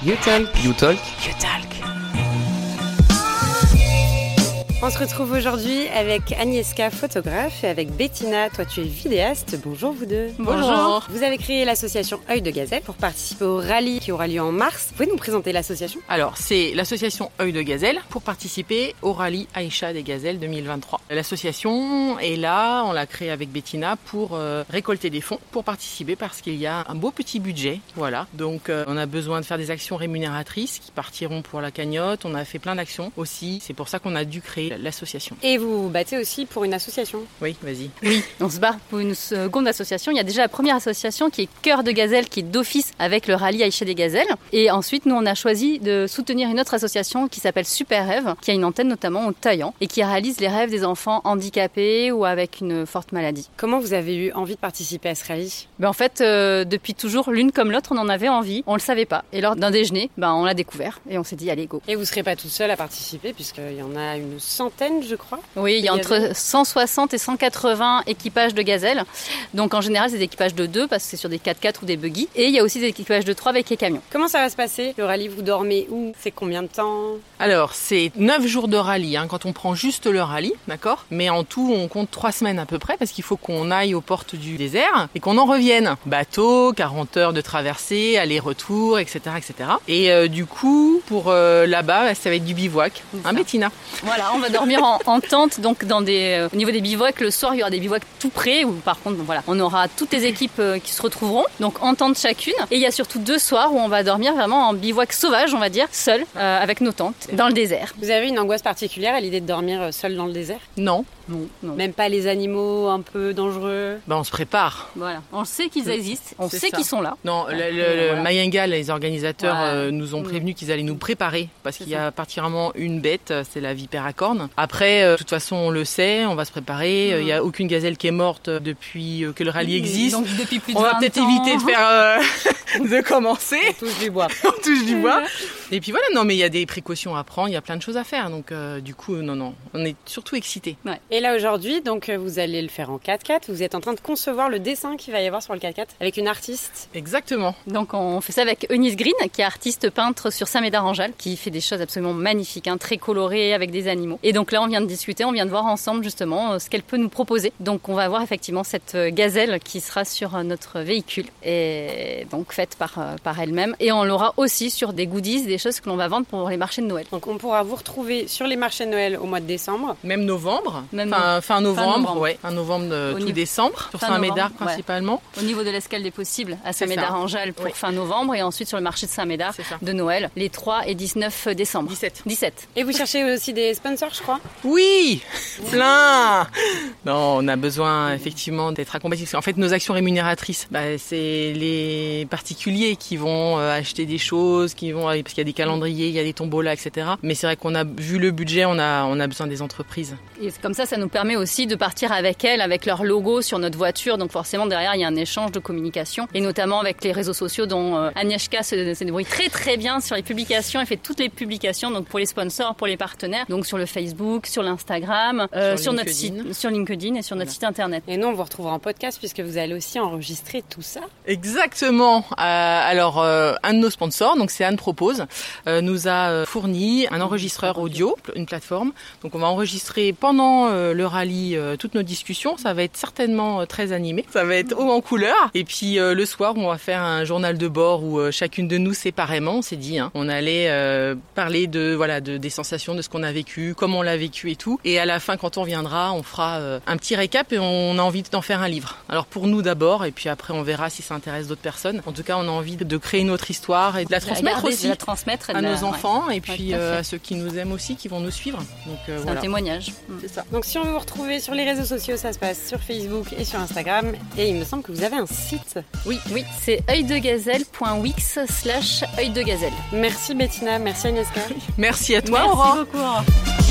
You Talk. You Talk. You Talk. On se retrouve aujourd'hui avec Agnieszka, photographe, et avec Bettina, toi tu es vidéaste. Bonjour vous deux. Bonjour. Vous avez créé l'association Œil de Gazelle pour participer au rallye qui aura lieu en mars. Vous pouvez nous présenter l'association? Alors, c'est l'association Œil de Gazelle pour participer au rallye Aïcha des Gazelles 2023. L'association est là, on l'a créée avec Bettina pour euh, récolter des fonds pour participer parce qu'il y a un beau petit budget. Voilà. Donc, euh, on a besoin de faire des actions rémunératrices qui partiront pour la cagnotte. On a fait plein d'actions aussi. C'est pour ça qu'on a dû créer l'association. Et vous vous battez aussi pour une association. Oui, vas-y. Oui, on se bat pour une seconde association. Il y a déjà la première association qui est Cœur de Gazelle, qui est d'office avec le rallye Aïcha des Gazelles. Et ensuite, nous, on a choisi de soutenir une autre association qui s'appelle Super Rêve, qui a une antenne notamment au Taillan et qui réalise les rêves des enfants handicapés ou avec une forte maladie. Comment vous avez eu envie de participer à ce rallye? Ben, en fait, euh, depuis toujours, l'une comme l'autre, on en avait envie. On le savait pas. Et lors d'un déjeuner, ben, on l'a découvert et on s'est dit, allez, go. Et vous serez pas toute seule à participer puisqu'il y en a une centaine, je crois. Oui, il y a entre gazelles 160 et 180 équipages de gazelles. Donc en général, c'est des équipages de 2 parce que c'est sur des 4x4 ou des buggy. Et il y a aussi des équipages de 3 avec les camions. Comment ça va se passer Le rallye, vous dormez où? C'est combien de temps? Alors, c'est 9 jours de rallye hein, quand on prend juste le rallye, d'accord? Mais en tout, on compte 3 semaines à peu près parce qu'il faut qu'on aille aux portes du désert et qu'on en revienne. Bateau, 40 heures de traversée, aller-retour, etc. etc. Et euh, du coup, pour euh, là-bas, ça va être du bivouac. Hein, Bettina? Voilà, on va dormir en, en tente, donc dans des, euh, au niveau des bivouacs, le soir il y aura des bivouacs tout près, où par contre, bon, voilà, on aura toutes les équipes euh, qui se retrouveront, donc en tente chacune. Et il y a surtout deux soirs où on va dormir vraiment en bivouac sauvage, on va dire, seul, euh, avec nos tentes, dans le désert. Vous avez une angoisse particulière à l'idée de dormir seul dans le désert? Non. Non, non. Même pas les animaux un peu dangereux? Ben, on se prépare. Voilà, on sait qu'ils existent, on sait qu'ils sont là. Non, le, le- les organisateurs Voilà. euh, nous ont prévenu qu'ils allaient nous préparer parce qu'il y a particulièrement une bête, c'est la vipère à cornes. Après, euh, de toute façon, on le sait, on va se préparer. Euh, Il y a aucune gazelle qui est morte euh, depuis euh, que le rallye existe. Donc depuis plus de on va 20 peut-être éviter de faire euh, de commencer. Tous du bois. on touche du bois. Et puis voilà, non, mais il y a des précautions à prendre, il y a plein de choses à faire. Donc euh, du coup, non, non, on est surtout excités. Et là aujourd'hui, donc euh, vous allez le faire en 4x4. Vous êtes en train de concevoir le dessin qu'il va y avoir sur le 4x4 avec une artiste. Exactement. Donc on fait ça avec Eunice Green, qui est artiste peintre sur Saint-Médard-en-Jalles, qui fait des choses absolument magnifiques, hein, très colorées, avec des animaux. Et donc là, on vient de discuter, on vient de voir ensemble justement euh, ce qu'elle peut nous proposer. Donc on va voir effectivement cette gazelle qui sera sur notre véhicule, et donc faite par, par elle-même. Et on l'aura aussi sur des goodies, des choses que l'on va vendre pour les marchés de Noël. Donc on pourra vous retrouver sur les marchés de Noël au mois de décembre. Même novembre, Même fin, fin novembre, novembre. ouais, fin novembre de tout niveau- décembre, sur fin Saint-Médard novembre, ouais. principalement. Au niveau de l'escale des possibles, à. Saint-Médard-en-Jalles pour Oui. fin novembre, et ensuite sur le marché de Saint-Médard C'est ça. de Noël, les 3 et 19 décembre. 17. 17. Et vous cherchez aussi des sponsors, je crois? Oui, plein. Non, on a besoin effectivement d'être accompagné. Parce qu'en fait, nos actions rémunératrices, bah, c'est les particuliers qui vont euh, acheter des choses, qui vont parce qu'il y a des calendriers, il y a des tombolas, etc. Mais c'est vrai qu'on a vu le budget, on a on a besoin des entreprises. Et comme ça, ça nous permet aussi de partir avec elles, avec leur logo sur notre voiture. Donc forcément, derrière, il y a un échange de communication. Et notamment avec les réseaux sociaux dont euh, Agnieszka se, se débrouille très très bien sur les publications. Elle fait toutes les publications, donc pour les sponsors, pour les partenaires. Donc sur le Facebook, sur l'Instagram, euh, Sur sur, notre site, sur LinkedIn et sur notre Voilà. site internet. Et nous, on vous retrouvera en podcast puisque vous allez aussi enregistrer tout ça. Exactement. Euh, alors, euh, un de nos sponsors, donc c'est Anne Propose, nous a euh, fourni un enregistreur audio, une plateforme. Donc, on va enregistrer pendant euh, le rallye euh, toutes nos discussions. Ça va être certainement euh, très animé. Ça va être haut en couleur. Et puis euh, le soir, on va faire un journal de bord où euh, chacune de nous séparément, on s'est dit, hein, on allait euh, parler de voilà de, des sensations, de ce qu'on a vécu, comment on l'a vécu et tout. Et à la fin, quand on reviendra, on fera euh, un petit récap et on a envie d'en faire un livre. Alors pour nous d'abord, et puis après on verra si ça intéresse d'autres personnes. En tout cas, on a envie de créer notre histoire et de la transmettre aussi transmettre à la- nos enfants et puis à euh, à ceux qui nous aiment aussi, qui vont nous suivre. Donc euh. C'est voilà. un témoignage. C'est ça. Donc si on veut vous retrouver sur les réseaux sociaux, ça se passe sur Facebook et sur Instagram. Et il me semble que vous avez un site. Oui, oui, c'est œildegazelle.wix slash œil de gazelle. Merci Bettina, merci Agnieszka. Merci à toi, Merci Aurore. beaucoup. Aurore.